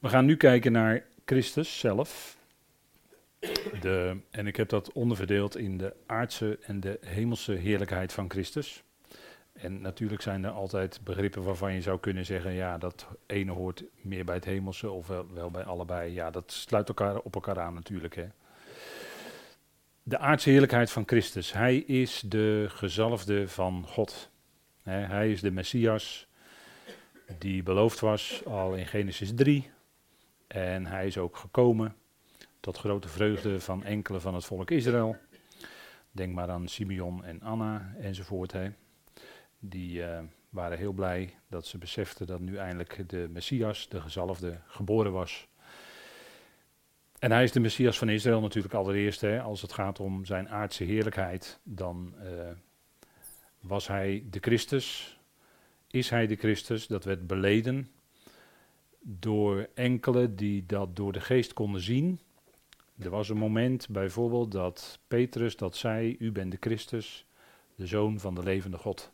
We gaan nu kijken naar Christus zelf. De, en ik heb dat onderverdeeld in de aardse en de hemelse heerlijkheid van Christus. En natuurlijk zijn er altijd begrippen waarvan je zou kunnen zeggen, ja, dat ene hoort meer bij het hemelse of wel, wel bij allebei. Ja, dat sluit elkaar op elkaar aan natuurlijk. Hè. De aardse heerlijkheid van Christus. Hij is de gezalfde van God. hij is de Messias die beloofd was al in Genesis 3. En hij is ook gekomen tot grote vreugde van enkele van het volk Israël. Denk maar aan Simeon en Anna enzovoort. Hè. Die uh, waren heel blij dat ze beseften dat nu eindelijk de Messias, de gezalfde, geboren was. En hij is de Messias van Israël natuurlijk allereerst. Hè. Als het gaat om zijn aardse heerlijkheid, dan uh, was hij de Christus. Is hij de Christus? Dat werd beleden door enkele die dat door de geest konden zien. Er was een moment bijvoorbeeld dat Petrus dat zei, u bent de Christus, de zoon van de levende God.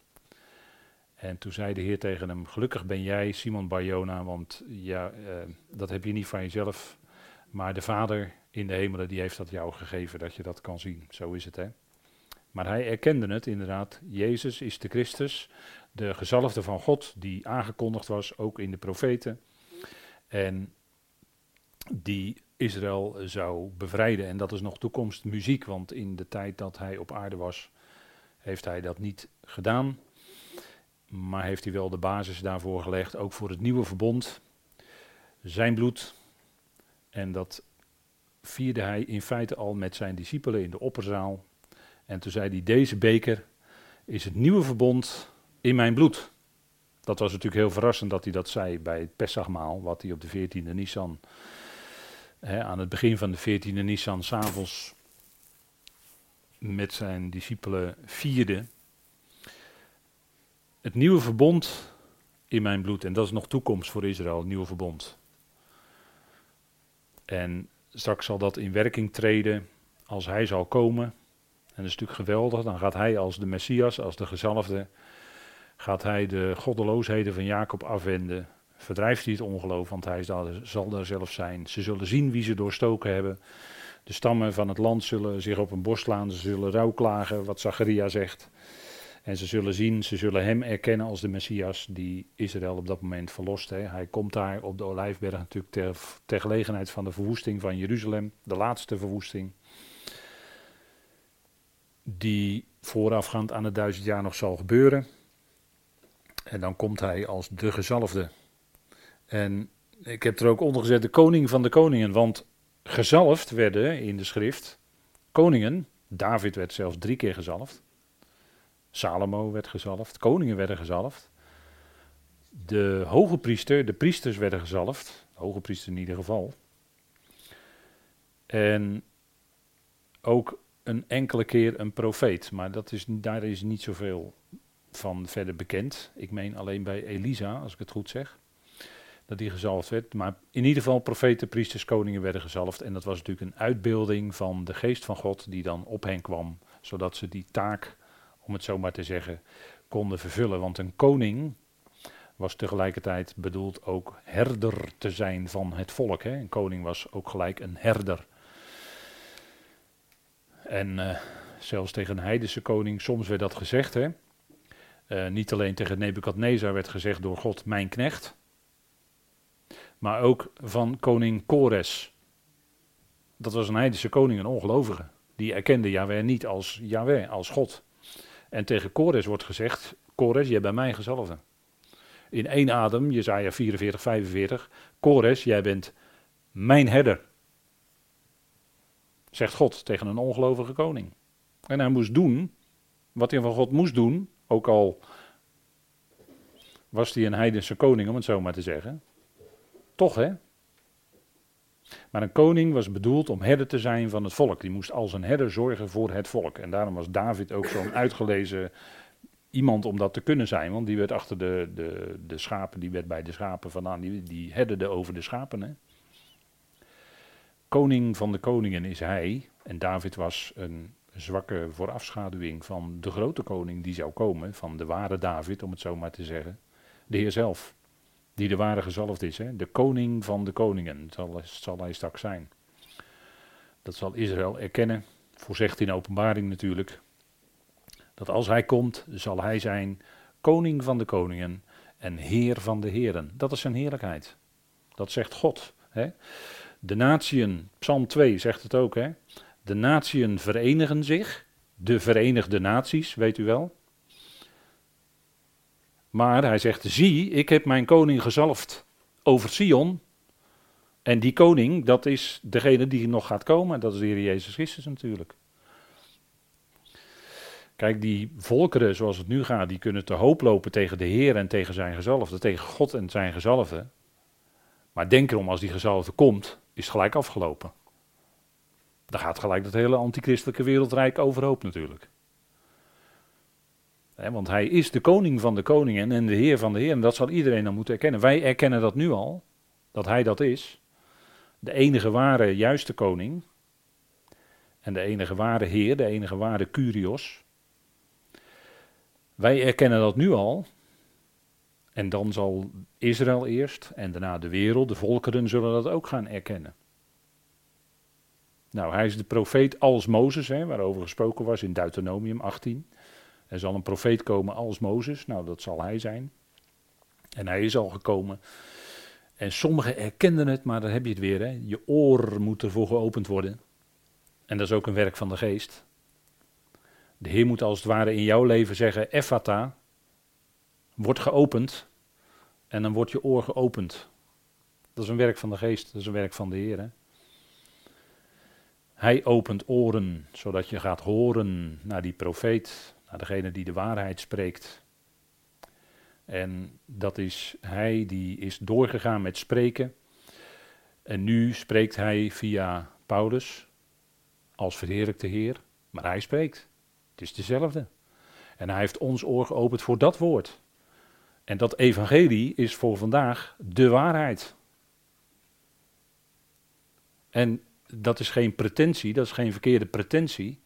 En toen zei de Heer tegen hem, gelukkig ben jij Simon Barjona, want ja, eh, dat heb je niet van jezelf, maar de Vader in de hemelen die heeft dat jou gegeven, dat je dat kan zien. Zo is het hè. Maar hij erkende het inderdaad, Jezus is de Christus, de gezalfde van God, die aangekondigd was, ook in de profeten. En die Israël zou bevrijden. En dat is nog toekomstmuziek, want in de tijd dat hij op aarde was, heeft hij dat niet gedaan. Maar heeft hij wel de basis daarvoor gelegd, ook voor het nieuwe verbond. Zijn bloed. En dat vierde hij in feite al met zijn discipelen in de opperzaal. En toen zei hij: Deze beker is het nieuwe verbond in mijn bloed. Dat was natuurlijk heel verrassend dat hij dat zei bij het Pessagmaal, wat hij op de 14e Nissan, hè, aan het begin van de 14e Nissan, s'avonds met zijn discipelen vierde. Het nieuwe verbond in mijn bloed, en dat is nog toekomst voor Israël, het nieuwe verbond. En straks zal dat in werking treden als hij zal komen. En dat is natuurlijk geweldig, dan gaat hij als de Messias, als de gezalfde, gaat hij de goddeloosheden van Jacob afwenden. Verdrijft hij het ongeloof, want hij zal daar zelf zijn. Ze zullen zien wie ze doorstoken hebben. De stammen van het land zullen zich op een borst slaan. Ze zullen rouwklagen, wat Zacharia zegt. En ze zullen zien, ze zullen hem erkennen als de Messias die Israël op dat moment verlost. Hij komt daar op de Olijfberg natuurlijk ter, gelegenheid van de verwoesting van Jeruzalem. De laatste verwoesting. Die voorafgaand aan het duizend jaar nog zal gebeuren. En dan komt hij als de gezalfde. En ik heb er ook onder gezet de koning van de koningen. Want gezalfd werden in de schrift koningen. David werd zelfs drie keer gezalfd. Salomo werd gezalfd. Koningen werden gezalfd. De hoge priester, de priesters werden gezalfd. Hoge priester in ieder geval. En ook een enkele keer een profeet. Maar dat is, daar is niet zoveel van verder bekend. Ik meen alleen bij Elisa, als ik het goed zeg, dat die gezalfd werd. Maar in ieder geval profeten, priesters, koningen werden gezalfd. En dat was natuurlijk een uitbeelding van de geest van God die dan op hen kwam. Zodat ze die taak, om het zo maar te zeggen, konden vervullen. Want een koning was tegelijkertijd bedoeld ook herder te zijn van het volk. Hè? Een koning was ook gelijk een herder. En uh, zelfs tegen een heidense koning, soms werd dat gezegd, hè? Uh, niet alleen tegen Nebukadnezar werd gezegd door God, mijn knecht, maar ook van koning Kores. Dat was een heidense koning, een ongelovige. Die erkende Yahweh niet als Yahweh, als God. En tegen Kores wordt gezegd, Kores, jij bent mij gezalfde. In één adem, Jezaja 44, 45, Kores, jij bent mijn herder. Zegt God tegen een ongelovige koning. En hij moest doen wat hij van God moest doen, ook al was hij een heidense koning, om het zo maar te zeggen. Toch, hè? Maar een koning was bedoeld om herder te zijn van het volk. Die moest als een herder zorgen voor het volk. En daarom was David ook zo'n uitgelezen iemand om dat te kunnen zijn. Want die werd achter de, de, de schapen, die werd bij de schapen vandaan. Die, die herderde over de schapen. Hè? Koning van de koningen is hij. En David was een zwakke voorafschaduwing van de grote koning die zou komen, van de ware David, om het zo maar te zeggen, de Heer zelf. die de ware gezalfd is. Hè? De koning van de koningen zal, zal hij straks zijn. Dat zal Israël erkennen, voorzegt in openbaring natuurlijk. Dat als hij komt, zal hij zijn koning van de koningen en heer van de heren. Dat is zijn heerlijkheid. Dat zegt God. Hè? De natieën, Psalm 2 zegt het ook, hè? De natieën verenigen zich, de Verenigde Naties, weet u wel. Maar hij zegt, zie, ik heb mijn koning gezalfd over Sion. En die koning, dat is degene die nog gaat komen. Dat is de Heer Jezus Christus natuurlijk. Kijk, die volkeren zoals het nu gaat, die kunnen te hoop lopen tegen de Heer en tegen zijn gezalfde, tegen God en zijn gezalfde. Maar denk erom, als die gezalfde komt, is het gelijk afgelopen. Dan gaat gelijk dat hele antichristelijke wereldrijk overhoop natuurlijk. want hij is de koning van de koningen en de heer van de heer. En dat zal iedereen dan moeten erkennen. Wij erkennen dat nu al, dat hij dat is. De enige ware juiste koning. En de enige ware heer, de enige ware Curios. Wij erkennen dat nu al. En dan zal Israël eerst en daarna de wereld, de volkeren zullen dat ook gaan erkennen. Nou, hij is de profeet als Mozes, hè, waarover gesproken was in Deuteronomium 18. Er zal een profeet komen als Mozes, nou dat zal hij zijn. En hij is al gekomen. En sommigen erkenden het, maar dan heb je het weer. Hè. Je oor moet ervoor geopend worden. En dat is ook een werk van de geest. De Heer moet als het ware in jouw leven zeggen, Ephata, wordt geopend. En dan wordt je oor geopend. Dat is een werk van de geest, dat is een werk van de Heer. Hè? Hij opent oren, zodat je gaat horen naar die profeet, naar degene die de waarheid spreekt. En dat is hij die is doorgegaan met spreken. En nu spreekt hij via Paulus als verheerlijkte Heer, maar hij spreekt. Het is dezelfde. En hij heeft ons oor geopend voor dat woord. En dat evangelie is voor vandaag de waarheid. En dat is geen pretentie, dat is geen verkeerde pretentie.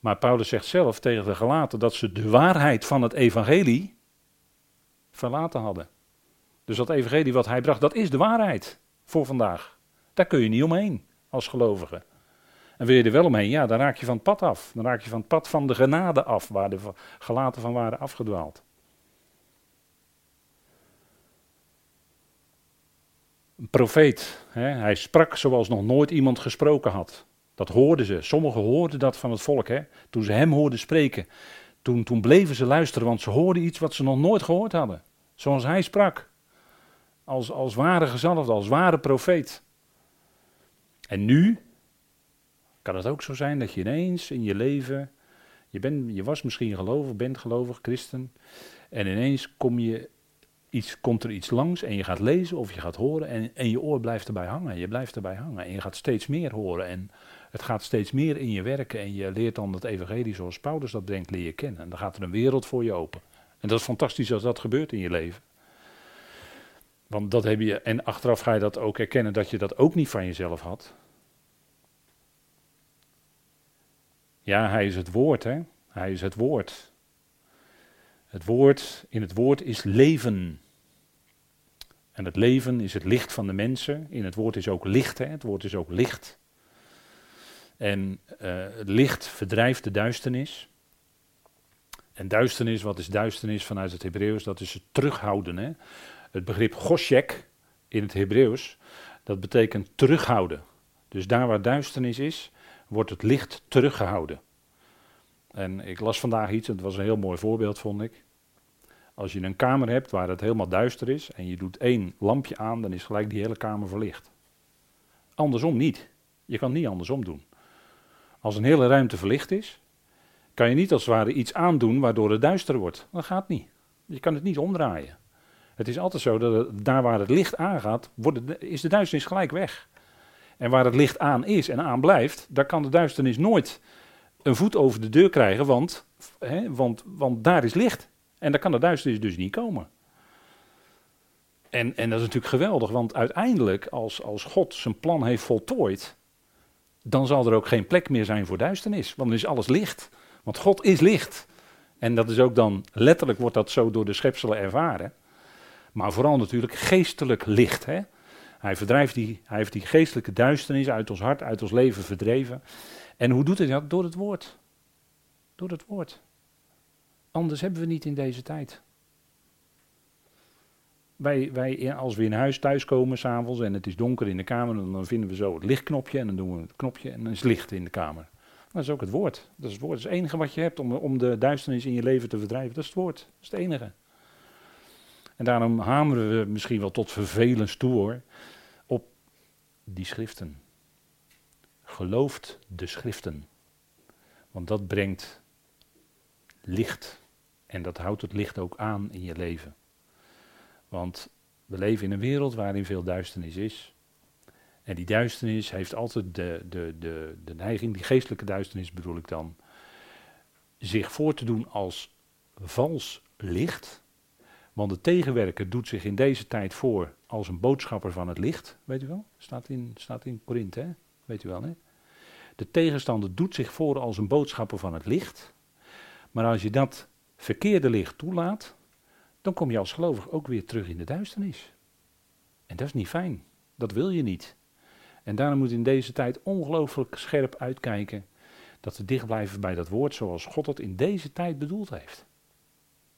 Maar Paulus zegt zelf tegen de gelaten dat ze de waarheid van het evangelie verlaten hadden. Dus dat evangelie wat hij bracht, dat is de waarheid voor vandaag. Daar kun je niet omheen als gelovige. En wil je er wel omheen, ja, dan raak je van het pad af. Dan raak je van het pad van de genade af, waar de gelaten van waren afgedwaald. Een profeet, hè, hij sprak zoals nog nooit iemand gesproken had. Dat hoorden ze. Sommigen hoorden dat van het volk. Hè. Toen ze hem hoorden spreken, toen, toen bleven ze luisteren, want ze hoorden iets wat ze nog nooit gehoord hadden. Zoals hij sprak. Als, als ware gezalfde, als ware profeet. En nu kan het ook zo zijn dat je ineens in je leven, je, bent, je was misschien gelovig, bent gelovig, christen, en ineens kom je iets, komt er iets langs en je gaat lezen of je gaat horen en, en je oor blijft erbij hangen. Je blijft erbij hangen en je gaat steeds meer horen en het gaat steeds meer in je werken en je leert dan het evangelie zoals Paulus dat brengt, leer je kennen. En dan gaat er een wereld voor je open. En dat is fantastisch als dat gebeurt in je leven. Want dat heb je, en achteraf ga je dat ook erkennen dat je dat ook niet van jezelf had. Ja, hij is het woord, hè. Hij is het woord. Het woord, in het woord is leven. En het leven is het licht van de mensen. In het woord is ook licht, hè. Het woord is ook licht. En uh, het licht verdrijft de duisternis. En duisternis, wat is duisternis vanuit het Hebreeuws? Dat is het terughouden. Hè? Het begrip goshek in het Hebreeuws, dat betekent terughouden. Dus daar waar duisternis is, wordt het licht teruggehouden. En ik las vandaag iets, en het was een heel mooi voorbeeld, vond ik. Als je een kamer hebt waar het helemaal duister is en je doet één lampje aan, dan is gelijk die hele kamer verlicht. Andersom niet. Je kan het niet andersom doen. Als een hele ruimte verlicht is, kan je niet als het ware iets aandoen waardoor het duister wordt. Dat gaat niet. Je kan het niet omdraaien. Het is altijd zo dat daar waar het licht aangaat, wordt is de duisternis gelijk weg. En waar het licht aan is en aan blijft, daar kan de duisternis nooit een voet over de deur krijgen, want, hè, want, want daar is licht. En daar kan de duisternis dus niet komen. En, en dat is natuurlijk geweldig, want uiteindelijk, als, als God zijn plan heeft voltooid, dan zal er ook geen plek meer zijn voor duisternis, want dan is alles licht. Want God is licht. En dat is ook dan, letterlijk wordt dat zo door de schepselen ervaren. Maar vooral natuurlijk geestelijk licht. Hè? Hij, verdrijft die, hij heeft die geestelijke duisternis uit ons hart, uit ons leven verdreven. En hoe doet hij dat? Door het woord. Door het woord. Anders hebben we niet in deze tijd. Wij, wij, als we in huis thuiskomen s'avonds en het is donker in de kamer, dan vinden we zo het lichtknopje en dan doen we het knopje en dan is licht in de kamer. Dat is ook het woord. Dat is het woord. Dat is het enige wat je hebt om, om de duisternis in je leven te verdrijven. Dat is het woord. Dat is het enige. En daarom hameren we misschien wel tot vervelens toe hoor, op die schriften. Gelooft de schriften. Want dat brengt licht. En dat houdt het licht ook aan in je leven. Want we leven in een wereld waarin veel duisternis is. En die duisternis heeft altijd de, de, de, de neiging, die geestelijke duisternis bedoel ik dan, zich voor te doen als vals licht. Want de tegenwerker doet zich in deze tijd voor als een boodschapper van het licht. Weet u wel? Staat in, staat in Korinthe, hè? Weet u wel, hè? De tegenstander doet zich voor als een boodschapper van het licht. Maar als je dat verkeerde licht toelaat, dan kom je als gelovig ook weer terug in de duisternis. En dat is niet fijn. Dat wil je niet. En daarom moet in deze tijd ongelooflijk scherp uitkijken dat we dicht blijven bij dat woord zoals God het in deze tijd bedoeld heeft.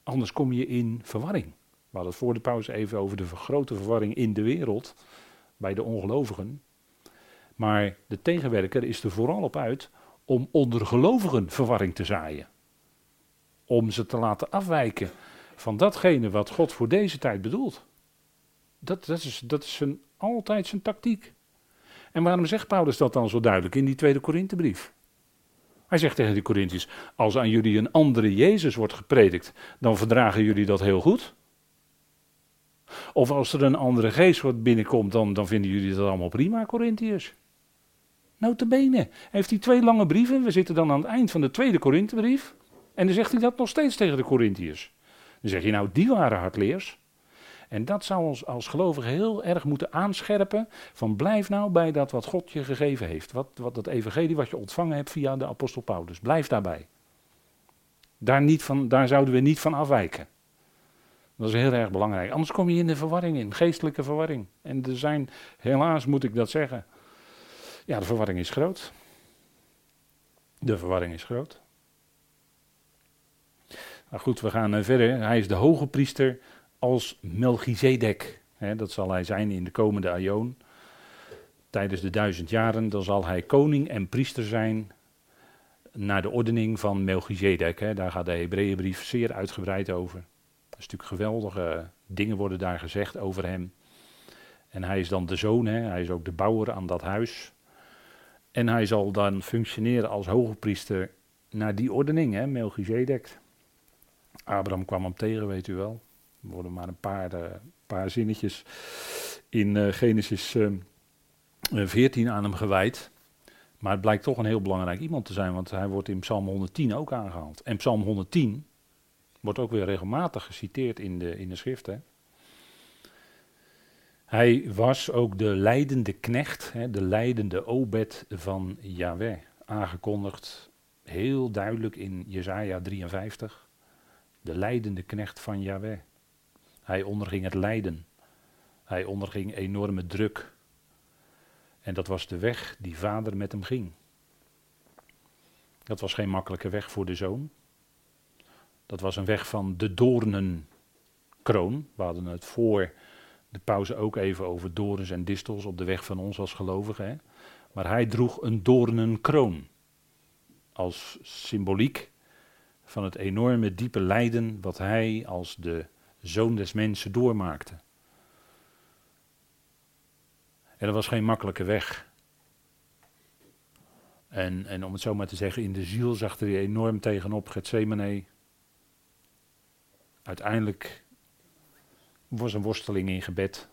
Anders kom je in verwarring. We hadden het voor de pauze even over de grote verwarring in de wereld bij de ongelovigen. Maar de tegenwerker is er vooral op uit om onder gelovigen verwarring te zaaien. Om ze te laten afwijken van datgene wat God voor deze tijd bedoelt. Dat, dat is, dat is altijd zijn tactiek. En waarom zegt Paulus dat dan zo duidelijk in die tweede Korinthebrief? Hij zegt tegen die Corinthiërs: Als aan jullie een andere Jezus wordt gepredikt, dan verdragen jullie dat heel goed. Of als er een andere geest wordt binnenkomt, dan, vinden jullie dat allemaal prima, Corinthiërs. Notabene, heeft hij twee lange brieven. We zitten dan aan het eind van de tweede Korinthebrief. En dan zegt hij dat nog steeds tegen de Corinthiërs. Dan zeg je nou, die waren hardleers. En dat zou ons als gelovigen heel erg moeten aanscherpen. Van blijf nou bij dat wat God je gegeven heeft. Wat, wat dat evangelie wat je ontvangen hebt via de apostel Paulus. Blijf daarbij. Daar, niet van, daar zouden we niet van afwijken. Dat is heel erg belangrijk. Anders kom je in de verwarring in, geestelijke verwarring. En er zijn, helaas moet ik dat zeggen. Ja, de verwarring is groot. De verwarring is groot. Nou goed, we gaan eh, verder. Hij is de hoge priester als Melchizedek. dat zal hij zijn in de komende aion. Tijdens de duizend jaren, dan zal hij koning en priester zijn naar de ordening van Melchizedek. Daar gaat de Hebreeënbrief zeer uitgebreid over. Een stuk geweldige dingen worden daar gezegd over hem. En hij is dan de zoon, hij is ook de bouwer aan dat huis. En hij zal dan functioneren als hoge priester naar die ordening, hè, Melchizedek. Abraham kwam hem tegen, weet u wel. Er worden maar een paar, uh, paar zinnetjes in uh, Genesis uh, eh, 14 aan hem gewijd. Maar het blijkt toch een heel belangrijk iemand te zijn, want hij wordt in Psalm 110 ook aangehaald. En Psalm 110 wordt ook weer regelmatig geciteerd in de, in de schrift. Hè. Hij was ook de leidende knecht, hè, de leidende obed van Yahweh, aangekondigd heel duidelijk in Jesaja 53. De leidende knecht van Yahweh. Hij onderging het lijden. Hij onderging enorme druk. En dat was de weg die vader met hem ging. Dat was geen makkelijke weg voor de zoon. Dat was een weg van de doornenkroon. We hadden het voor de pauze ook even over dorens en distels op de weg van ons als gelovigen. Maar hij droeg een doornenkroon. Als symboliek van het enorme diepe lijden wat hij als de zoon des mensen doormaakte. En dat was geen makkelijke weg. En, en om het zo maar te zeggen, in de ziel zag hij enorm tegenop, Gethsemane. Uiteindelijk was een worsteling in gebed.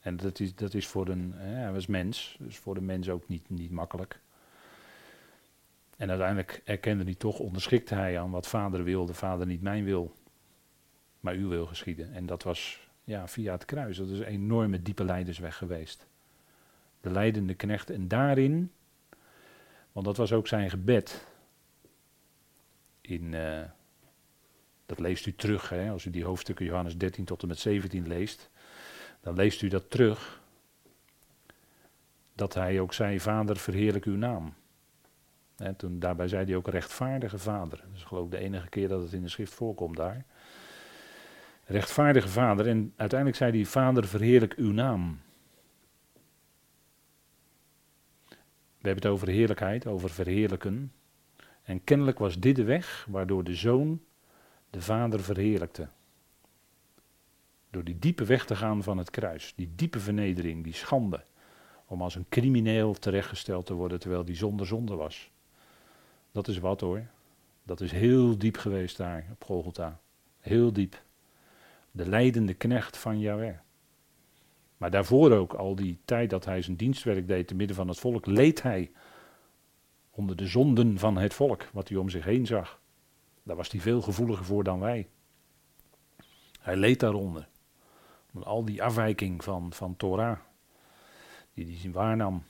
En dat is, dat is voor een, hij was mens, dus voor de mens ook niet, niet makkelijk. En uiteindelijk erkende hij toch, onderschikte hij aan wat vader wilde, vader niet mijn wil maar uw wil geschieden. En dat was ja, via het kruis. Dat is een enorme diepe leidersweg geweest. De leidende knecht. En daarin, want dat was ook zijn gebed. In, uh, Dat leest u terug, hè, als u die hoofdstukken Johannes 13 tot en met 17 leest. Dan leest u dat terug. Dat hij ook zei, vader verheerlijk uw naam. En toen, daarbij zei hij ook rechtvaardige vader. Dat is geloof de enige keer dat het in de schrift voorkomt daar. Rechtvaardige vader. En uiteindelijk zei hij, vader verheerlijk uw naam. We hebben het over heerlijkheid, over verheerlijken. En kennelijk was dit de weg waardoor de zoon de vader verheerlijkte. Door die diepe weg te gaan van het kruis, die diepe vernedering, die schande, om als een crimineel terechtgesteld te worden terwijl die zonder zonde was. Dat is wat hoor. Dat is heel diep geweest daar op Golgotha. Heel diep. De leidende knecht van Yahweh. Maar daarvoor ook, al die tijd dat hij zijn dienstwerk deed te midden van het volk, leed hij onder de zonden van het volk, wat hij om zich heen zag. Daar was hij veel gevoeliger voor dan wij. Hij leed daaronder. Onder al die afwijking van, van Torah, die hij waarnam.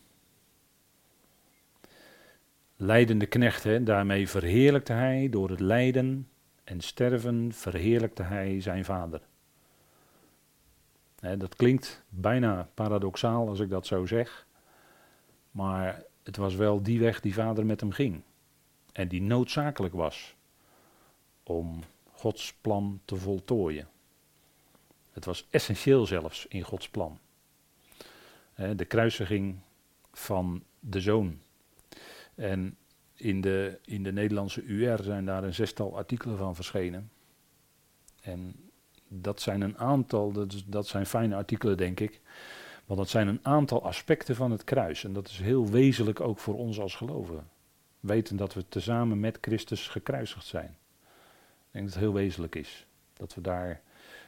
Leidende knecht, daarmee verheerlijkte hij door het lijden en sterven, verheerlijkte hij zijn vader. Hè, dat klinkt bijna paradoxaal als ik dat zo zeg, maar het was wel die weg die vader met hem ging. En die noodzakelijk was om Gods plan te voltooien. Het was essentieel zelfs in Gods plan. De kruisiging van de zoon. En in de, in de Nederlandse UR zijn daar een zestal artikelen van verschenen. En dat zijn een aantal, dat, dat zijn fijne artikelen denk ik. Want dat zijn een aantal aspecten van het kruis. En dat is heel wezenlijk ook voor ons als gelovigen. Weten dat we tezamen met Christus gekruisigd zijn. Ik denk dat het heel wezenlijk is. Dat we daar,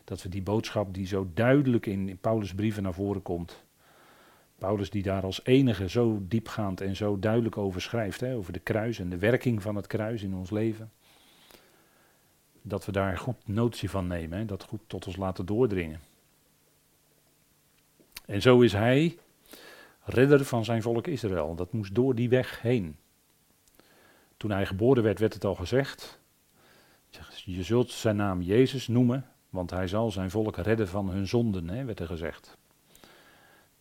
dat we die boodschap die zo duidelijk in, in Paulus' brieven naar voren komt. Paulus die daar als enige zo diepgaand en zo duidelijk over schrijft. Hè, over de kruis en de werking van het kruis in ons leven. Dat we daar goed notie van nemen. Dat goed tot ons laten doordringen. En zo is hij redder van zijn volk Israël. Dat moest door die weg heen. Toen hij geboren werd, werd het al gezegd. Je zult zijn naam Jezus noemen, want hij zal zijn volk redden van hun zonden, hè, werd er gezegd.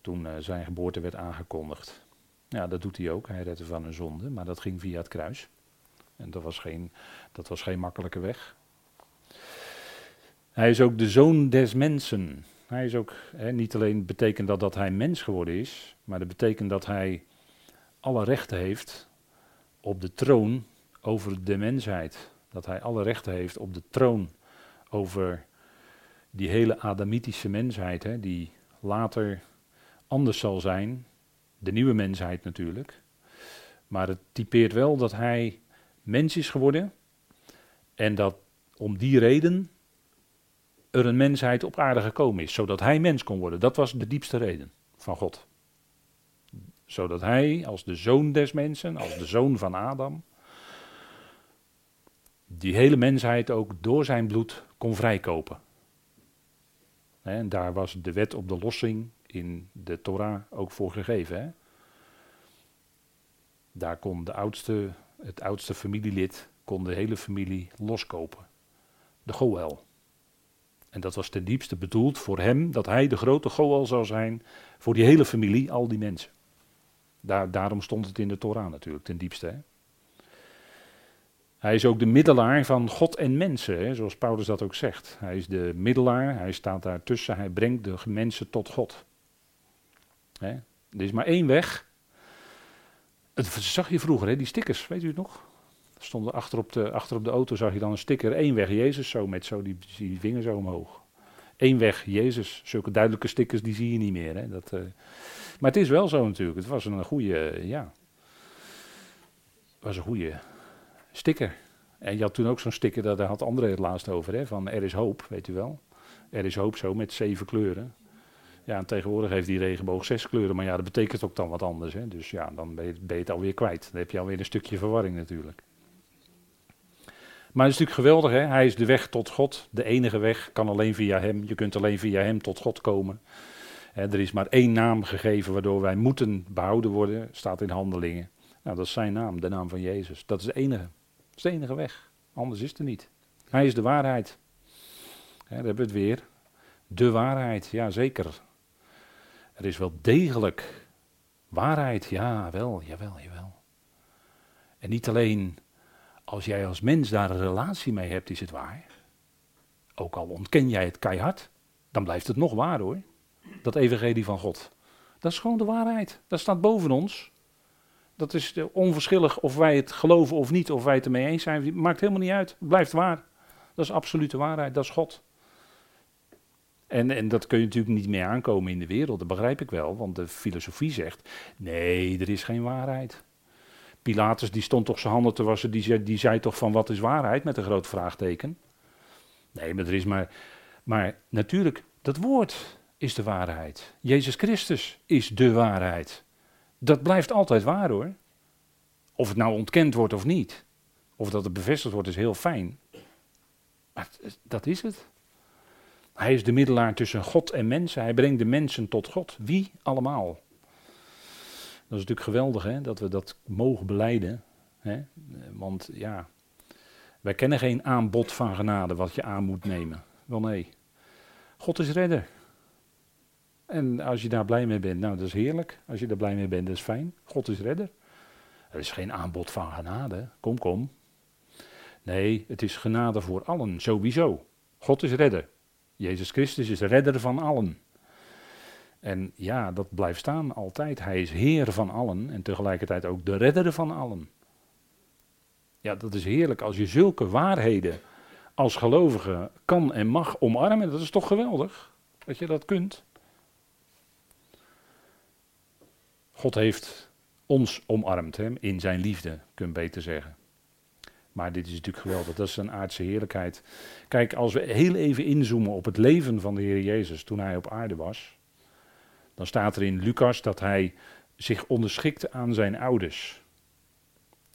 Toen uh, zijn geboorte werd aangekondigd. Ja, dat doet hij ook. Hij redde van hun zonden, maar dat ging via het kruis. En dat was geen, dat was geen makkelijke weg. Hij is ook de zoon des mensen. Hij is ook, hè, niet alleen betekent dat dat hij mens geworden is, maar dat betekent dat hij alle rechten heeft op de troon over de mensheid. Dat hij alle rechten heeft op de troon over die hele Adamitische mensheid, hè, die later anders zal zijn. De nieuwe mensheid natuurlijk. Maar het typeert wel dat hij mens is geworden. En dat om die reden er een mensheid op aarde gekomen is, zodat hij mens kon worden. Dat was de diepste reden van God. Zodat hij als de zoon des mensen, als de zoon van Adam, die hele mensheid ook door zijn bloed kon vrijkopen. En daar was de wet op de lossing in de Torah ook voor gegeven. Hè? Daar kon de oudste, het oudste familielid kon de hele familie loskopen. De Goel. En dat was ten diepste bedoeld voor hem, dat hij de grote Goal zou zijn voor die hele familie, al die mensen. Daar, daarom stond het in de Torah natuurlijk, ten diepste. Hè? Hij is ook de middelaar van God en mensen, hè, zoals Paulus dat ook zegt. Hij is de middelaar, hij staat daartussen, hij brengt de mensen tot God. Hè? Er is maar één weg. Dat zag je vroeger, hè, die stickers, weet u het nog? stonden achter op, de, achter op de auto, zag je dan een sticker, één weg Jezus, zo met zo die, die vinger zo omhoog. Eén weg Jezus, zulke duidelijke stickers die zie je niet meer. Hè? Dat, uh, maar het is wel zo natuurlijk, het was een goede, ja, was een goede sticker. En je had toen ook zo'n sticker, daar had André het laatst over, hè, van er is hoop, weet u wel. Er is hoop zo, met zeven kleuren. Ja, en tegenwoordig heeft die regenboog zes kleuren, maar ja, dat betekent ook dan wat anders. Hè. Dus ja, dan ben je, ben je het alweer kwijt. Dan heb je alweer een stukje verwarring natuurlijk. Maar het is natuurlijk geweldig, hè? hij is de weg tot God. De enige weg kan alleen via hem. Je kunt alleen via hem tot God komen. er is maar één naam gegeven waardoor wij moeten behouden worden, staat in handelingen. Nou, dat is zijn naam, de naam van Jezus. Dat is de enige. Dat is de enige weg. Anders is het er niet. Hij is de waarheid. Hè, daar hebben we het weer. De waarheid, ja zeker. Er is wel degelijk waarheid, ja wel, jawel, jawel. En niet alleen als jij als mens daar een relatie mee hebt, is het waar. Ook al ontken jij het keihard, dan blijft het nog waar hoor. Dat evangelie van God. Dat is gewoon de waarheid. Dat staat boven ons. Dat is onverschillig of wij het geloven of niet, of wij het ermee eens zijn. Maakt helemaal niet uit. Het blijft waar. Dat is absolute waarheid. Dat is God. En, en dat kun je natuurlijk niet meer aankomen in de wereld. Dat begrijp ik wel. Want de filosofie zegt: nee, er is geen waarheid. Pilatus die stond toch zijn handen te wassen. Die zei, die zei toch van wat is waarheid? Met een groot vraagteken. Nee, maar er is maar. Maar natuurlijk, dat woord is de waarheid. Jezus Christus is de waarheid. Dat blijft altijd waar hoor. Of het nou ontkend wordt of niet. Of dat het bevestigd wordt is heel fijn. Maar dat is het. Hij is de middelaar tussen God en mensen. Hij brengt de mensen tot God. Wie? Allemaal. Dat is natuurlijk geweldig hè, dat we dat mogen beleiden. Hè? Want ja, wij kennen geen aanbod van genade wat je aan moet nemen. Wel nee. God is redder. En als je daar blij mee bent, nou dat is heerlijk. Als je daar blij mee bent, dat is fijn. God is redder. Er is geen aanbod van genade. Kom, kom. Nee, het is genade voor allen, sowieso. God is redder. Jezus Christus is redder van allen. En ja, dat blijft staan altijd. Hij is Heer van allen en tegelijkertijd ook de redder van allen. Ja, dat is heerlijk als je zulke waarheden als gelovige kan en mag omarmen. Dat is toch geweldig dat je dat kunt. God heeft ons omarmd hè, in zijn liefde, kun je beter zeggen. Maar dit is natuurlijk geweldig, dat is een aardse heerlijkheid. Kijk, als we heel even inzoomen op het leven van de Heer Jezus toen hij op aarde was, dan staat er in Lucas dat hij zich onderschikte aan zijn ouders.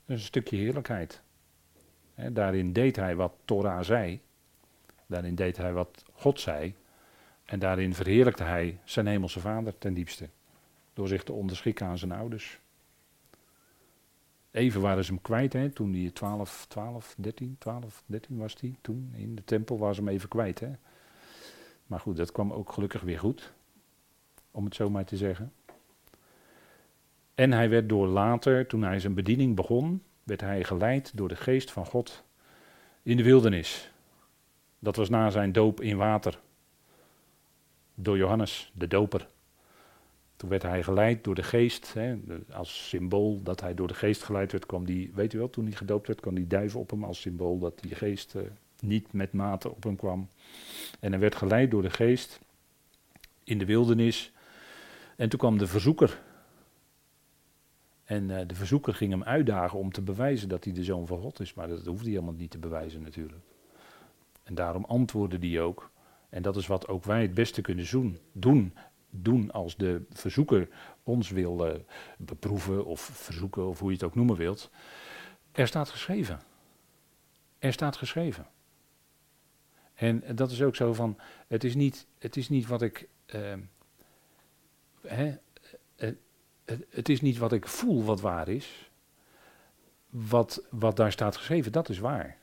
Dat is een stukje heerlijkheid. daarin deed hij wat Torah zei. Daarin deed hij wat God zei. En daarin verheerlijkte hij zijn hemelse vader ten diepste. Door zich te onderschikken aan zijn ouders. Even waren ze hem kwijt, hè, toen hij 12, 12, 13, 12, 13 was hij. Toen in de tempel waren ze hem even kwijt. Hè. Maar goed, dat kwam ook gelukkig weer goed. Om het zo maar te zeggen. En hij werd door later, toen hij zijn bediening begon, werd hij geleid door de geest van God in de wildernis. Dat was na zijn doop in water. Door Johannes, de doper. Toen werd hij geleid door de geest, hè, als symbool dat hij door de geest geleid werd, kwam die, weet u wel, toen hij gedoopt werd, kwam die duiven op hem als symbool dat die geest uh, niet met mate op hem kwam. En hij werd geleid door de geest in de wildernis. En toen kwam de verzoeker. En uh, de verzoeker ging hem uitdagen om te bewijzen dat hij de zoon van God is, maar dat hoefde hij helemaal niet te bewijzen natuurlijk. En daarom antwoordde hij ook. En dat is wat ook wij het beste kunnen doen doen als de verzoeker ons wil uh, beproeven of verzoeken of hoe je het ook noemen wilt. Er staat geschreven. Er staat geschreven. En dat is ook zo van, het is niet, het is niet wat ik, uh, hè, het, het is niet wat ik voel wat waar is. Wat, wat daar staat geschreven, dat is waar.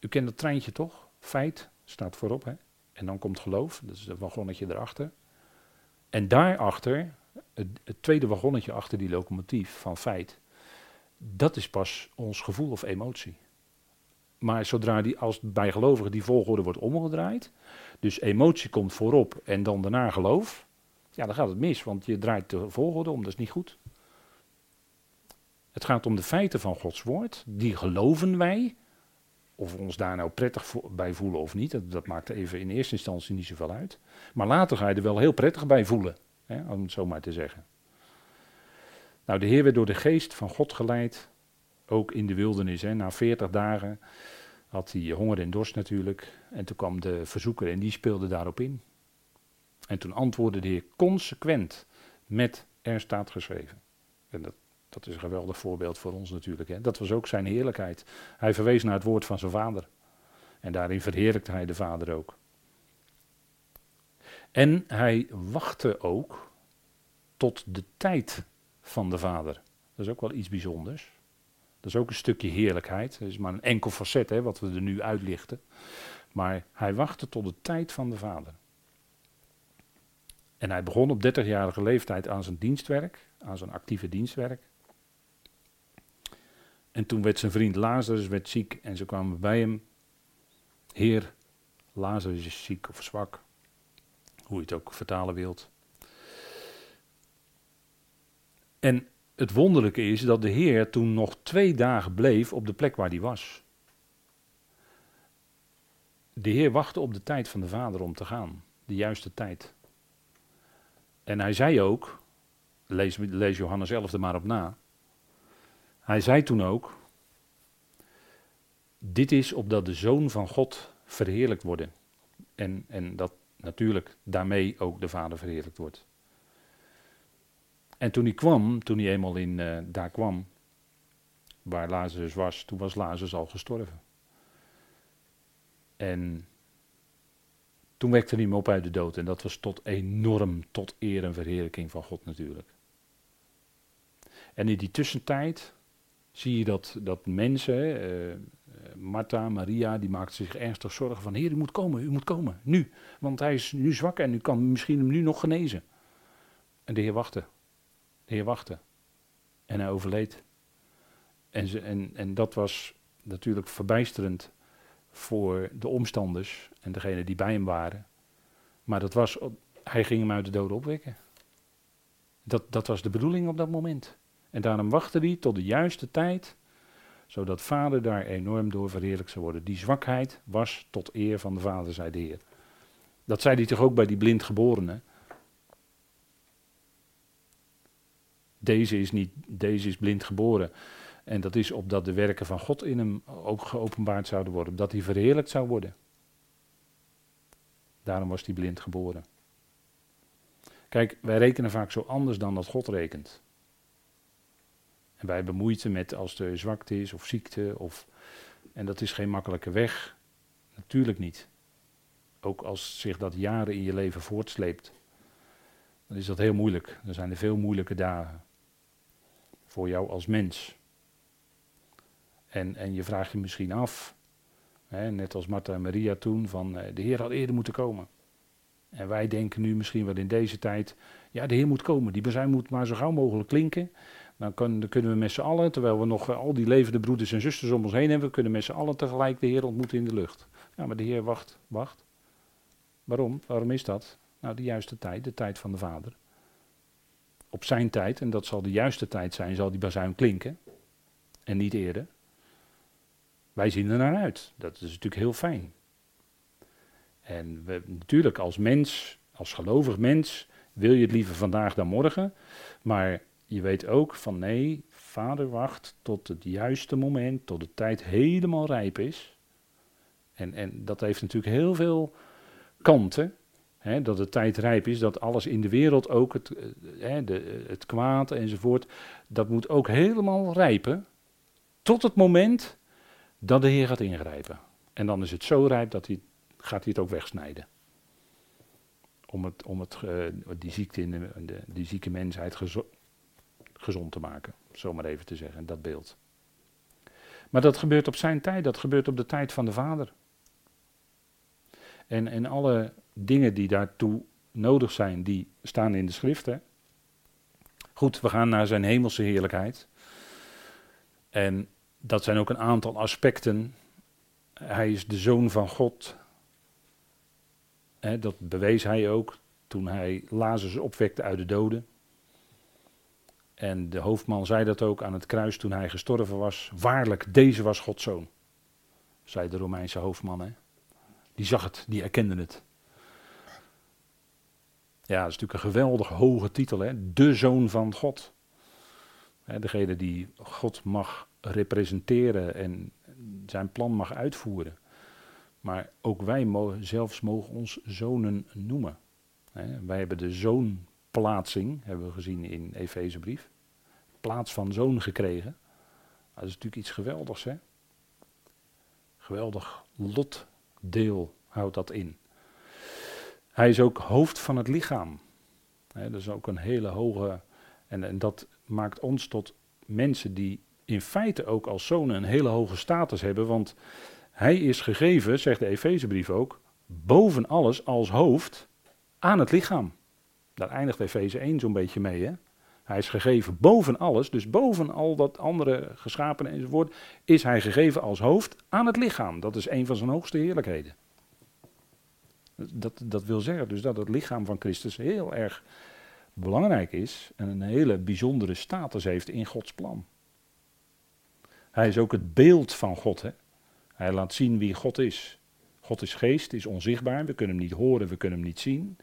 U kent dat treintje toch? Feit staat voorop, hè? En dan komt geloof, dat is het wagonnetje erachter. En daarachter, het, het tweede wagonnetje achter die locomotief van feit, dat is pas ons gevoel of emotie. Maar zodra die, als bij gelovigen die volgorde wordt omgedraaid, dus emotie komt voorop en dan daarna geloof, ja, dan gaat het mis, want je draait de volgorde om, dat is niet goed. Het gaat om de feiten van Gods woord, die geloven wij, of we ons daar nou prettig bij voelen of niet, dat, dat, maakt even in eerste instantie niet zoveel uit. Maar later ga je er wel heel prettig bij voelen, hè, om het zo maar te zeggen. Nou, de Heer werd door de geest van God geleid, ook in de wildernis. Hè. Na veertig dagen had hij honger en dorst natuurlijk. En toen kwam de verzoeker en die speelde daarop in. En toen antwoordde de Heer consequent met er staat geschreven. En dat dat is een geweldig voorbeeld voor ons natuurlijk. Hè. Dat was ook zijn heerlijkheid. Hij verwees naar het woord van zijn vader. En daarin verheerlijkte hij de vader ook. En hij wachtte ook tot de tijd van de vader. Dat is ook wel iets bijzonders. Dat is ook een stukje heerlijkheid. Dat is maar een enkel facet hè, wat we er nu uitlichten. Maar hij wachtte tot de tijd van de vader. En hij begon op 30-jarige leeftijd aan zijn dienstwerk, aan zijn actieve dienstwerk. En toen werd zijn vriend Lazarus werd ziek en ze kwamen bij hem. Heer, Lazarus is ziek of zwak, hoe je het ook vertalen wilt. En het wonderlijke is dat de Heer toen nog twee dagen bleef op de plek waar hij was. De Heer wachtte op de tijd van de Vader om te gaan, de juiste tijd. En hij zei ook, lees, lees Johannes 11 er maar op na. Hij zei toen ook, dit is opdat de Zoon van God verheerlijkt worden. En, en dat natuurlijk daarmee ook de Vader verheerlijkt wordt. En toen hij kwam, toen hij eenmaal in, uh, daar kwam, waar Lazarus was, toen was Lazarus al gestorven. En toen wekte hij hem op uit de dood. En dat was tot enorm, tot eer en verheerlijking van God natuurlijk. En in die tussentijd zie je dat, dat mensen, uh, Martha, Maria, die maakten zich ernstig zorgen van, Heer, u moet komen, u moet komen, nu. Want hij is nu zwak en u kan misschien hem nu nog genezen. En de Heer wachtte. De Heer wachtte. En hij overleed. En, ze, en, en dat was natuurlijk verbijsterend voor de omstanders en degene die bij hem waren. Maar dat was, hij ging hem uit de doden opwekken. Dat, dat was de bedoeling op dat moment. En daarom wachtte hij tot de juiste tijd, zodat vader daar enorm door verheerlijkt zou worden. Die zwakheid was tot eer van de vader, zei de Heer. Dat zei hij toch ook bij die blindgeborene. Deze is, niet, deze is blind geboren. En dat is opdat de werken van God in hem ook geopenbaard zouden worden. Dat hij verheerlijkt zou worden. Daarom was hij blind geboren. Kijk, wij rekenen vaak zo anders dan dat God rekent. Wij hebben met als er zwakte is of ziekte. Of, en dat is geen makkelijke weg. Natuurlijk niet. Ook als zich dat jaren in je leven voortsleept. Dan is dat heel moeilijk. Dan zijn er veel moeilijke dagen. Voor jou als mens. En, en je vraagt je misschien af, hè, net als Martha en Maria toen, van uh, de Heer had eerder moeten komen. En wij denken nu misschien wel in deze tijd, ja de Heer moet komen, die bezuin moet maar zo gauw mogelijk klinken. Dan, kunnen we met z'n allen, terwijl we nog al die levende broeders en zusters om ons heen hebben, kunnen met z'n allen tegelijk de Heer ontmoeten in de lucht. Ja, maar de Heer wacht, wacht. Waarom? Waarom is dat? Nou, de juiste tijd, de tijd van de Vader. Op zijn tijd, en dat zal de juiste tijd zijn, zal die bazuin klinken. En niet eerder. Wij zien er naar uit. Dat is natuurlijk heel fijn. En we, natuurlijk als mens, als gelovig mens, wil je het liever vandaag dan morgen. Maar je weet ook van nee, vader wacht tot het juiste moment, tot de tijd helemaal rijp is. En, en dat heeft natuurlijk heel veel kanten. Hè, dat de tijd rijp is, dat alles in de wereld ook, het, eh, hè, de, het kwaad enzovoort, dat moet ook helemaal rijpen. Tot het moment dat de Heer gaat ingrijpen. En dan is het zo rijp dat hij, gaat hij het ook wegsnijden. Om, het, om het, uh, die ziekte in de, de, zieke mensheid gezond te maken. Zomaar even te zeggen, dat beeld. Maar dat gebeurt op zijn tijd, dat gebeurt op de tijd van de Vader. En, en alle dingen die daartoe nodig zijn, die staan in de schriften. Goed, we gaan naar zijn hemelse heerlijkheid. En dat zijn ook een aantal aspecten. Hij is de zoon van God. dat bewees hij ook toen hij Lazarus opwekte uit de doden. En de hoofdman zei dat ook aan het kruis toen hij gestorven was. Waarlijk, deze was Gods zoon. Zei de Romeinse hoofdman. Hè? Die zag het, die erkende het. Ja, dat is natuurlijk een geweldig hoge titel. Hè? De zoon van God. degene die God mag representeren en zijn plan mag uitvoeren. Maar ook wij mogen, zelfs mogen ons zonen noemen. wij hebben de zoonplaatsing, hebben we gezien in Efezebrief. Plaats van zoon gekregen. Dat is natuurlijk iets geweldigs, hè? Geweldig lotdeel houdt dat in. Hij is ook hoofd van het lichaam. dat is ook een hele hoge. En, en dat maakt ons tot mensen die in feite ook als zonen een hele hoge status hebben, want hij is gegeven, zegt de Efezebrief ook, boven alles als hoofd aan het lichaam. Daar eindigt Efeze 1 zo'n beetje mee. Hè? Hij is gegeven boven alles, dus boven al dat andere geschapen enzovoort, is hij gegeven als hoofd aan het lichaam. Dat is een van zijn hoogste heerlijkheden. Dat, dat wil zeggen dus dat het lichaam van Christus heel erg belangrijk is en een hele bijzondere status heeft in Gods plan. Hij is ook het beeld van God. Hè? Hij laat zien wie God is. God is geest, is onzichtbaar, we kunnen hem niet horen, we kunnen hem niet zien.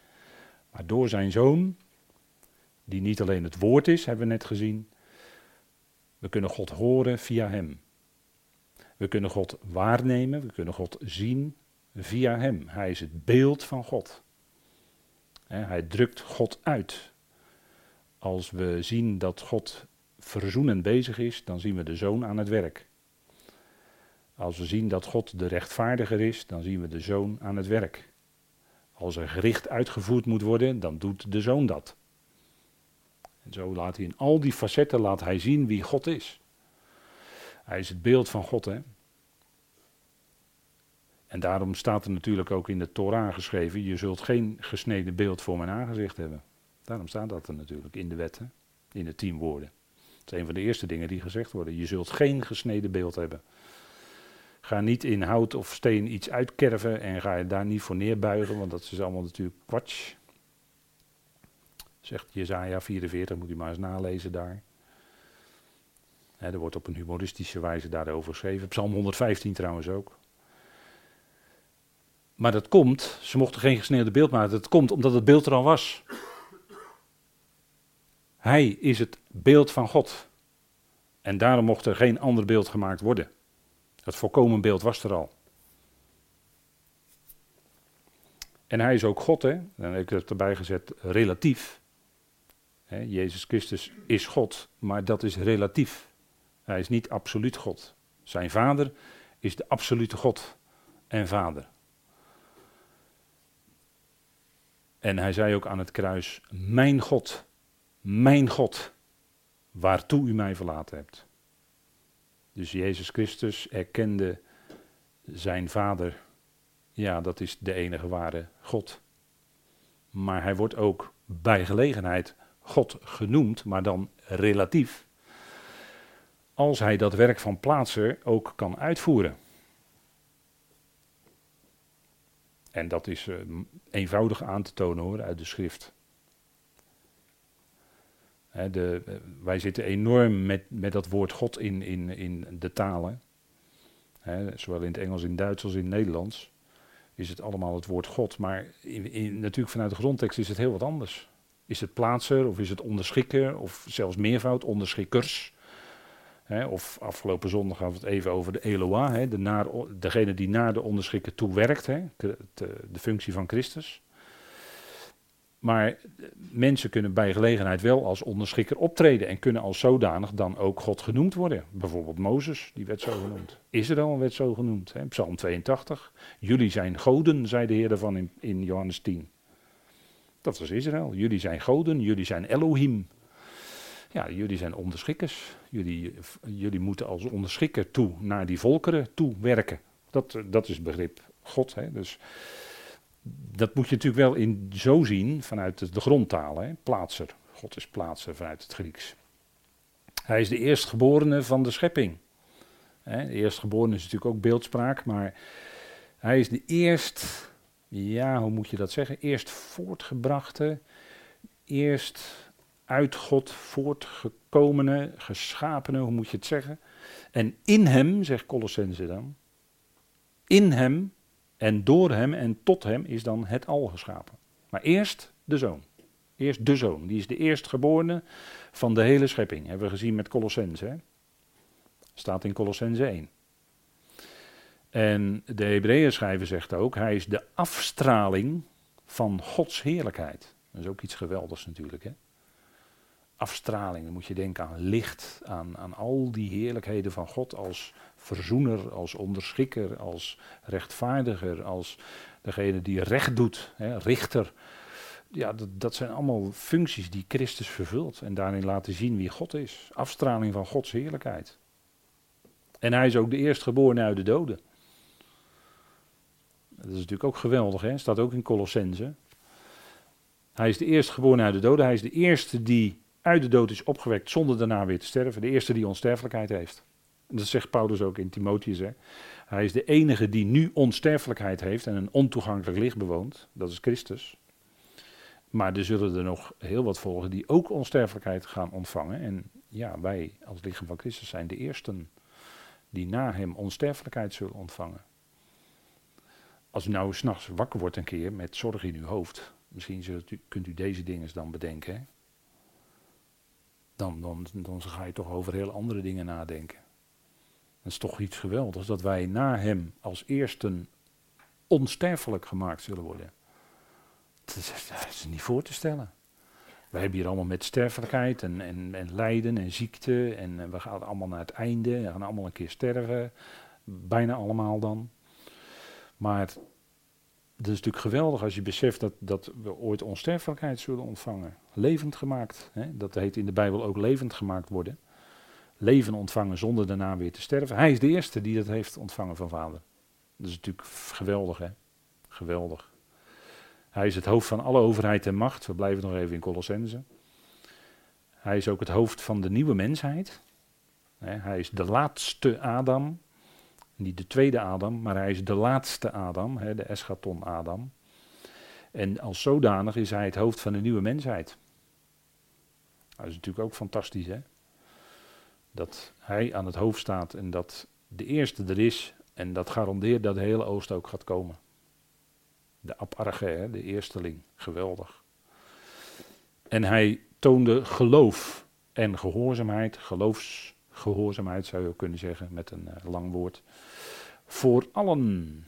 Maar door zijn zoon, die niet alleen het woord is, hebben we net gezien, we kunnen God horen via hem. We kunnen God waarnemen, we kunnen God zien via hem. Hij is het beeld van God. Hij drukt God uit. Als we zien dat God verzoenend bezig is, dan zien we de zoon aan het werk. Als we zien dat God de rechtvaardiger is, dan zien we de zoon aan het werk. Als er gericht uitgevoerd moet worden, dan doet de zoon dat. En zo laat hij in al die facetten laat hij zien wie God is. Hij is het beeld van God, hè. En daarom staat er natuurlijk ook in de Torah geschreven: je zult geen gesneden beeld voor mijn aangezicht hebben. Daarom staat dat er natuurlijk in de wetten, in de tien woorden. Dat is een van de eerste dingen die gezegd worden. Je zult geen gesneden beeld hebben. Ga niet in hout of steen iets uitkerven en ga je daar niet voor neerbuigen, want dat is allemaal natuurlijk kwatsch. Zegt Jezaja 44, moet u maar eens nalezen daar. er wordt op een humoristische wijze daarover geschreven. Psalm 115 trouwens ook. Maar dat komt, ze mochten geen gesneden beeld maken, dat komt omdat het beeld er al was. Hij is het beeld van God. En daarom mocht er geen ander beeld gemaakt worden. Het volkomen beeld was er al. En hij is ook God, hè? Dan heb ik het erbij gezet, relatief. Jezus Christus is God, maar dat is relatief. Hij is niet absoluut God. Zijn vader is de absolute God en vader. En hij zei ook aan het kruis: Mijn God, mijn God, waartoe u mij verlaten hebt. Dus Jezus Christus erkende zijn vader. Ja, dat is de enige ware God. Maar hij wordt ook bij gelegenheid God genoemd, maar dan relatief. Als hij dat werk van plaatser ook kan uitvoeren. En dat is uh, eenvoudig aan te tonen hoor, uit de schrift. De, eh, wij zitten enorm met, met dat woord God in, in, in de talen. zowel in het Engels, in het Duits als in het Nederlands. Is het allemaal het woord God. Maar in, natuurlijk vanuit de grondtekst is het heel wat anders. Is het plaatser of is het onderschikker of zelfs meervoud, onderschikkers of afgelopen zondag hadden we het even over de Eloah, de naar, degene die naar de onderschikker toe werkt, de, functie van Christus. Maar mensen kunnen bij gelegenheid wel als onderschikker optreden en kunnen als zodanig dan ook God genoemd worden. Bijvoorbeeld Mozes, die werd zo genoemd. Israël werd zo genoemd, hè? Psalm 82. Jullie zijn goden, zei de Heer daarvan in, in Johannes 10. Dat was Israël. Jullie zijn goden, jullie zijn Elohim. Ja, jullie zijn onderschikkers. Jullie, jullie moeten als onderschikker toe naar die volkeren toe werken. Dat, dat is het begrip God. Hè? Dus dat moet je natuurlijk wel in zo zien vanuit de, grondtaal. Hè? Plaatser. God is plaatser vanuit het Grieks. Hij is de eerstgeborene van de schepping. Hè? De eerstgeborene is natuurlijk ook beeldspraak, maar hij is de eerst, ja, hoe moet je dat zeggen? Eerst voortgebrachte, eerst uit God voortgekomene, geschapene, hoe moet je het zeggen? En in hem, zegt Colossense dan, in hem en door hem en tot hem is dan het al geschapen. Maar eerst de zoon. Eerst de zoon, die is de eerstgeborene van de hele schepping. Hebben we gezien met Colossense. Staat in Colossense 1. En de Hebreeën schrijver zegt ook, hij is de afstraling van Gods heerlijkheid. Dat is ook iets geweldigs natuurlijk. Hè? afstraling. Dan moet je denken aan licht, aan, aan al die heerlijkheden van God als verzoener, als onderschikker, als rechtvaardiger, als degene die recht doet, hè, richter. Ja, dat, dat zijn allemaal functies die Christus vervult en daarin laten zien wie God is. Afstraling van Gods heerlijkheid. En hij is ook de eerstgeborene uit de doden. Dat is natuurlijk ook geweldig, hè? staat ook in Colossense. Hij is de eerstgeborene uit de doden. Hij is de eerste die uit de dood is opgewekt zonder daarna weer te sterven. De eerste die onsterfelijkheid heeft. Dat zegt Paulus ook in Timotheus. Hè? Hij is de enige die nu onsterfelijkheid heeft en een ontoegankelijk licht bewoont. Dat is Christus. Maar er zullen er nog heel wat volgen die ook onsterfelijkheid gaan ontvangen. En ja, wij als lichaam van Christus zijn de eersten die na hem onsterfelijkheid zullen ontvangen. Als u nou s'nachts wakker wordt een keer met zorg in uw hoofd, misschien kunt u deze dingen dan bedenken. Dan, dan, dan ga je toch over heel andere dingen nadenken. Dat is toch iets geweldigs dat wij na hem als eersten onsterfelijk gemaakt zullen worden. Dat is, niet voor te stellen. We hebben hier allemaal met sterfelijkheid en, en, en lijden en ziekte. En we gaan allemaal naar het einde. We gaan allemaal een keer sterven. Bijna allemaal dan. Maar het is natuurlijk geweldig als je beseft dat, dat we ooit onsterfelijkheid zullen ontvangen. Levend gemaakt. Hè? Dat heet in de Bijbel ook levend gemaakt worden. Leven ontvangen zonder daarna weer te sterven. Hij is de eerste die dat heeft ontvangen van vader. Dat is natuurlijk geweldig hè. Geweldig. Hij is het hoofd van alle overheid en macht. We blijven nog even in Colossense. Hij is ook het hoofd van de nieuwe mensheid. Hij is de laatste Adam. Niet de tweede Adam, maar hij is de laatste Adam, de eschaton Adam. En als zodanig is hij het hoofd van de nieuwe mensheid. Dat is natuurlijk ook fantastisch, hè? Dat hij aan het hoofd staat en dat de eerste er is. En dat garandeert dat de hele Oost ook gaat komen. De aparge, de eersteling. Geweldig. En hij toonde geloof en gehoorzaamheid. Geloofsgehoorzaamheid zou je ook kunnen zeggen met een uh, lang woord. Voor allen.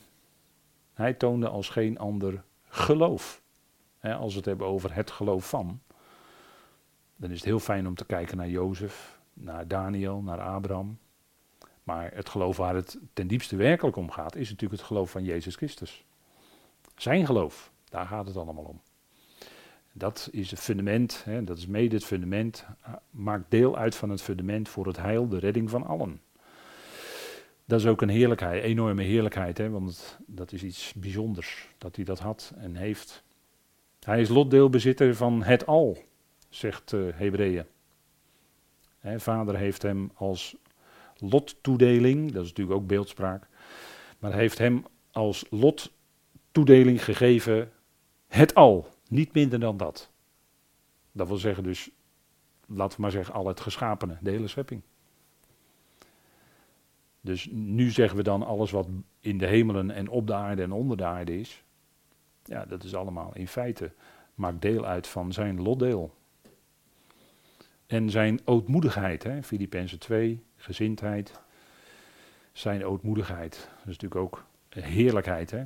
Hij toonde als geen ander geloof. als we het hebben over het geloof van. Dan is het heel fijn om te kijken naar Jozef, naar Daniel, naar Abraham. Maar het geloof waar het ten diepste werkelijk om gaat, is natuurlijk het geloof van Jezus Christus. Zijn geloof, daar gaat het allemaal om. Dat is het fundament, hè, dat is mede het fundament, maakt deel uit van het fundament voor het heil, de redding van allen. Dat is ook een heerlijkheid, enorme heerlijkheid, hè, want dat is iets bijzonders dat hij dat had en heeft. Hij is lotdeelbezitter van het al, zegt uh, Hebreeën. Vader heeft hem als lottoedeling, dat is natuurlijk ook beeldspraak, maar heeft hem als lot toedeling gegeven het al, niet minder dan dat. Dat wil zeggen dus, laten we maar zeggen, al het geschapene, de hele schepping. Dus nu zeggen we dan alles wat in de hemelen en op de aarde en onder de aarde is. Ja, dat is allemaal in feite, maakt deel uit van zijn lotdeel. En zijn ootmoedigheid, hè, Filippenzen 2, gezindheid. Zijn ootmoedigheid, dat is natuurlijk ook heerlijkheid. Hè.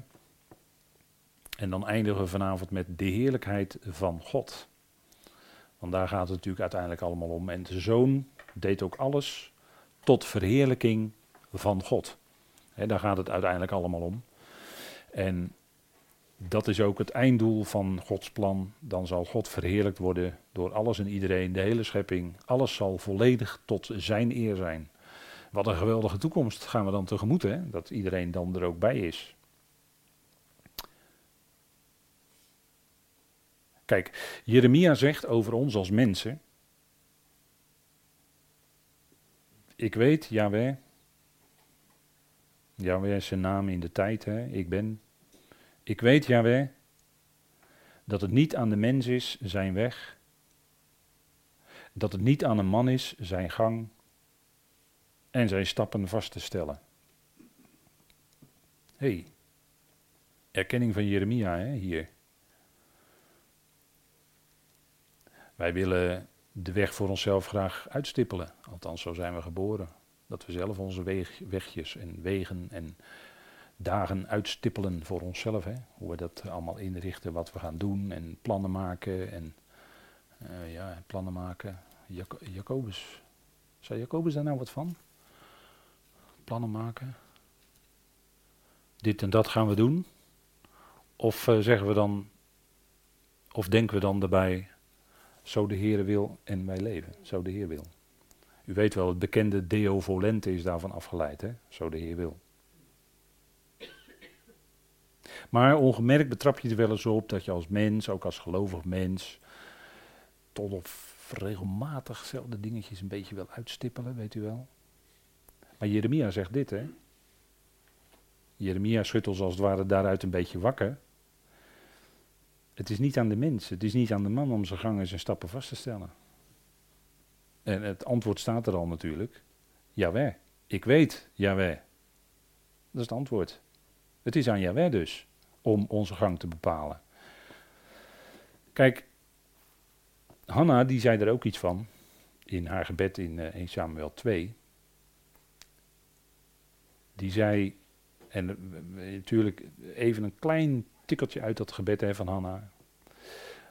En dan eindigen we vanavond met de heerlijkheid van God. Want daar gaat het natuurlijk uiteindelijk allemaal om. En de zoon deed ook alles tot verheerlijking van God. daar gaat het uiteindelijk allemaal om. En dat is ook het einddoel van Gods plan. Dan zal God verheerlijkt worden door alles en iedereen, de hele schepping. Alles zal volledig tot zijn eer zijn. Wat een geweldige toekomst gaan we dan tegemoet, hè? dat iedereen dan er ook bij is. Kijk, Jeremia zegt over ons als mensen. Ik weet, Yahweh. Yahweh is zijn naam in de tijd, hè? ik ben. Ik weet, Yahweh, dat het niet aan de mens is zijn weg. Dat het niet aan een man is zijn gang en zijn stappen vast te stellen. hey, erkenning van Jeremia hè, hier. Wij willen de weg voor onszelf graag uitstippelen. Althans, zo zijn we geboren. Dat we zelf onze wegjes en wegen en dagen uitstippelen voor onszelf. Hè? Hoe we dat allemaal inrichten, wat we gaan doen en plannen maken. En uh, ja, plannen maken. Jacobus. Zei Jacobus daar nou wat van? Plannen maken. Dit en dat gaan we doen. Of uh, zeggen we dan, of denken we dan daarbij, zo de Heer wil en wij leven. Zo de Heer wil. U weet wel, het bekende Deo volente is daarvan afgeleid, hè? zo de Heer wil. Maar ongemerkt betrap je er wel eens op dat je als mens, ook als gelovig mens, tot of regelmatig zelfde dingetjes een beetje wil uitstippelen, weet u wel. Maar Jeremia zegt dit, hè. Jeremia schudt als het ware daaruit een beetje wakker. Het is niet aan de mens, het is niet aan de man om zijn gangen en zijn stappen vast te stellen. En het antwoord staat er al natuurlijk. Jawel, ik weet, jawel. Dat is het antwoord. Het is aan Jawel dus om onze gang te bepalen. Kijk, Hanna die zei er ook iets van in haar gebed in uh, 1 Samuel 2. Die zei, en uh, natuurlijk even een klein tikkeltje uit dat gebed hè, van Hanna.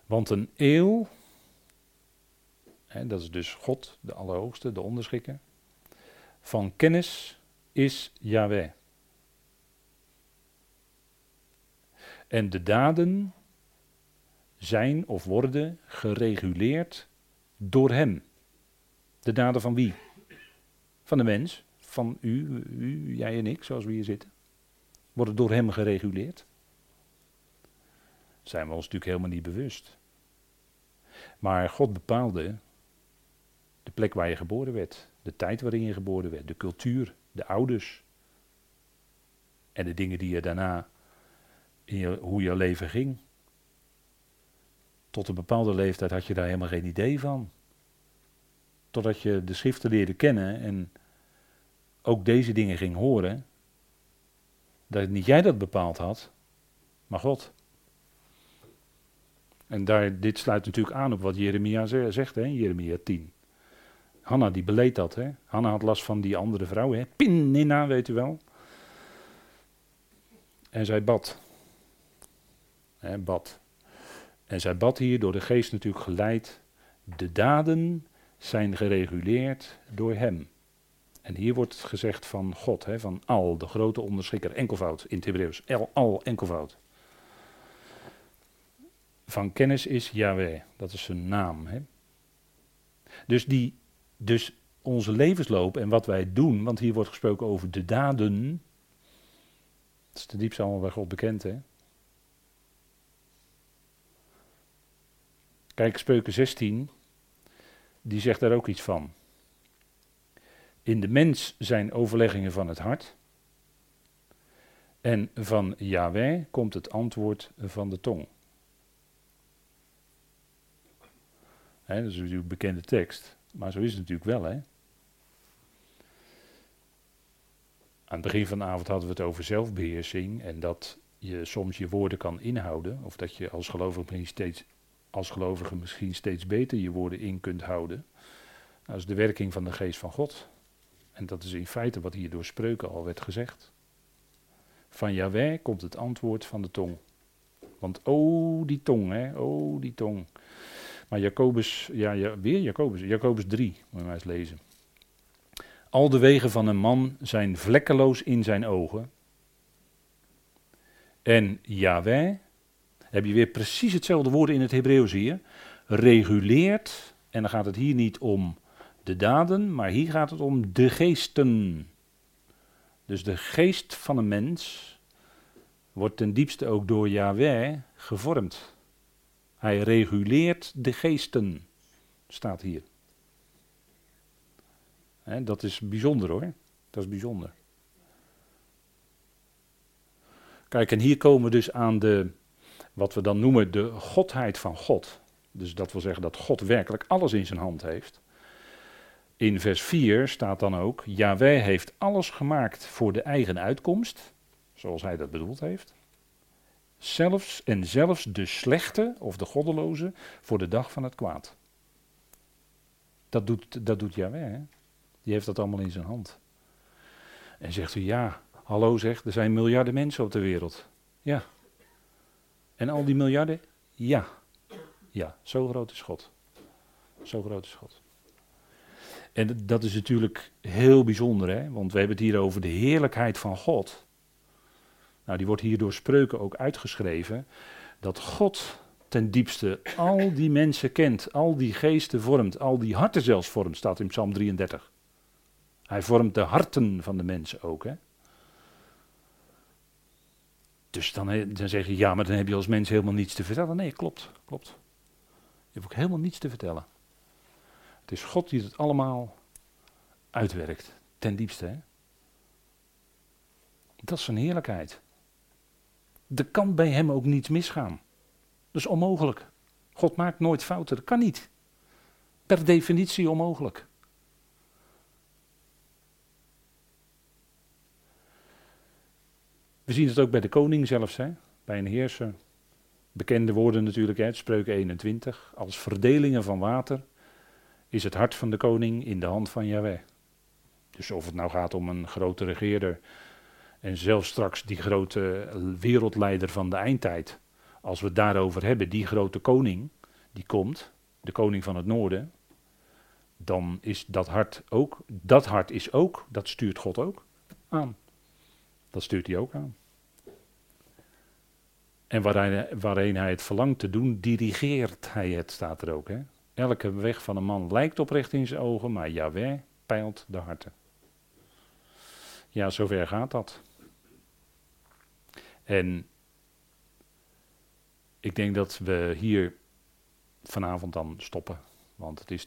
Want een eeuw, hè, dat is dus God, de Allerhoogste, de onderschikker, van kennis is Yahweh. En de daden zijn of worden gereguleerd door hem. De daden van wie? Van de mens, van u, u, jij en ik, zoals we hier zitten. Worden door hem gereguleerd. Zijn we ons natuurlijk helemaal niet bewust. Maar God bepaalde de plek waar je geboren werd, de tijd waarin je geboren werd, de cultuur, de ouders. En de dingen die je daarna hoe je leven ging. Tot een bepaalde leeftijd had je daar helemaal geen idee van. Totdat je de schriften leerde kennen en ook deze dingen ging horen. Dat niet jij dat bepaald had, maar God. En daar, dit sluit natuurlijk aan op wat Jeremia zegt, hè, Jeremia 10. Hanna die beleed dat. Hè. Hanna had last van die andere vrouw, hè. Weet u wel. En zij bad. Hè, bad. En zij bad hier door de geest natuurlijk geleid. De daden zijn gereguleerd door hem. En hier wordt het gezegd van God, hè, van al, de grote onderschikker, enkelvoud in het Hebreeuws. Al, al enkelvoud. Van kennis is Yahweh, dat is zijn naam. Hè. Dus, die, dus onze levensloop en wat wij doen, want hier wordt gesproken over de daden. Dat is de diepste allemaal bij God bekend, hè. Kijk, Spreuken 16, die zegt daar ook iets van. In de mens zijn overleggingen van het hart. En van Yahweh komt het antwoord van de tong. Dat is natuurlijk een bekende tekst, maar zo is het natuurlijk wel. Hè? Aan het begin van de avond hadden we het over zelfbeheersing en dat je soms je woorden kan inhouden, of dat je als gelovige steeds als gelovige misschien steeds beter je woorden in kunt houden. Dat is de werking van de geest van God. En dat is in feite wat hier door spreuken al werd gezegd. Van Yahweh komt het antwoord van de tong. Want oh, die tong, hè, oh, die tong. Maar Jacobus, ja, ja weer Jacobus, Jacobus 3, moet je maar eens lezen. Al de wegen van een man zijn vlekkeloos in zijn ogen. En Yahweh heb je weer precies hetzelfde woord in het Hebreeuws hier. Reguleert, en dan gaat het hier niet om de daden, maar hier gaat het om de geesten. Dus de geest van een mens wordt ten diepste ook door Yahweh gevormd. Hij reguleert de geesten, staat hier. dat is bijzonder hoor. Dat is bijzonder. Kijk, en hier komen we dus aan de wat we dan noemen de godheid van God. Dus dat wil zeggen dat God werkelijk alles in zijn hand heeft. In vers 4 staat dan ook: Yahweh heeft alles gemaakt voor de eigen uitkomst, zoals hij dat bedoeld heeft. Zelfs en zelfs de slechte of de goddeloze voor de dag van het kwaad. Dat doet, dat doet Yahweh. Hè? Die heeft dat allemaal in zijn hand. En zegt u ja, hallo zeg, er zijn miljarden mensen op de wereld. Ja, en al die miljarden? Ja. Ja, zo groot is God. Zo groot is God. En dat is natuurlijk heel bijzonder, hè? want we hebben het hier over de heerlijkheid van God. Nou, die wordt hier door spreuken ook uitgeschreven. Dat God ten diepste al die mensen kent, al die geesten vormt, al die harten zelfs vormt, staat in Psalm 33. Hij vormt de harten van de mensen ook. Hè? Dus dan, dan zeg je, ja, maar dan heb je als mens helemaal niets te vertellen. Nee, klopt, klopt. Je hebt ook helemaal niets te vertellen. Het is God die het allemaal uitwerkt, ten diepste. Hè? Dat is zijn heerlijkheid. Er kan bij hem ook niets misgaan. Dat is onmogelijk. God maakt nooit fouten, dat kan niet. Per definitie onmogelijk. We zien het ook bij de koning zelfs, bij een heerser. Bekende woorden natuurlijk, hè? Spreuken 21. Als verdelingen van water is het hart van de koning in de hand van Yahweh. Dus of het nou gaat om een grote regeerder en zelfs straks die grote wereldleider van de eindtijd. Als we het daarover hebben, die grote koning, die komt, de koning van het noorden, dan is dat hart ook, dat hart is ook, dat stuurt God ook aan. Dat stuurt hij ook aan. En waarin hij het verlangt te doen, dirigeert hij het, staat er ook. Hè? Elke weg van een man lijkt oprecht in zijn ogen, maar Yahweh peilt de harten. Ja, zover gaat dat. En ik denk dat we hier vanavond dan stoppen. Want het is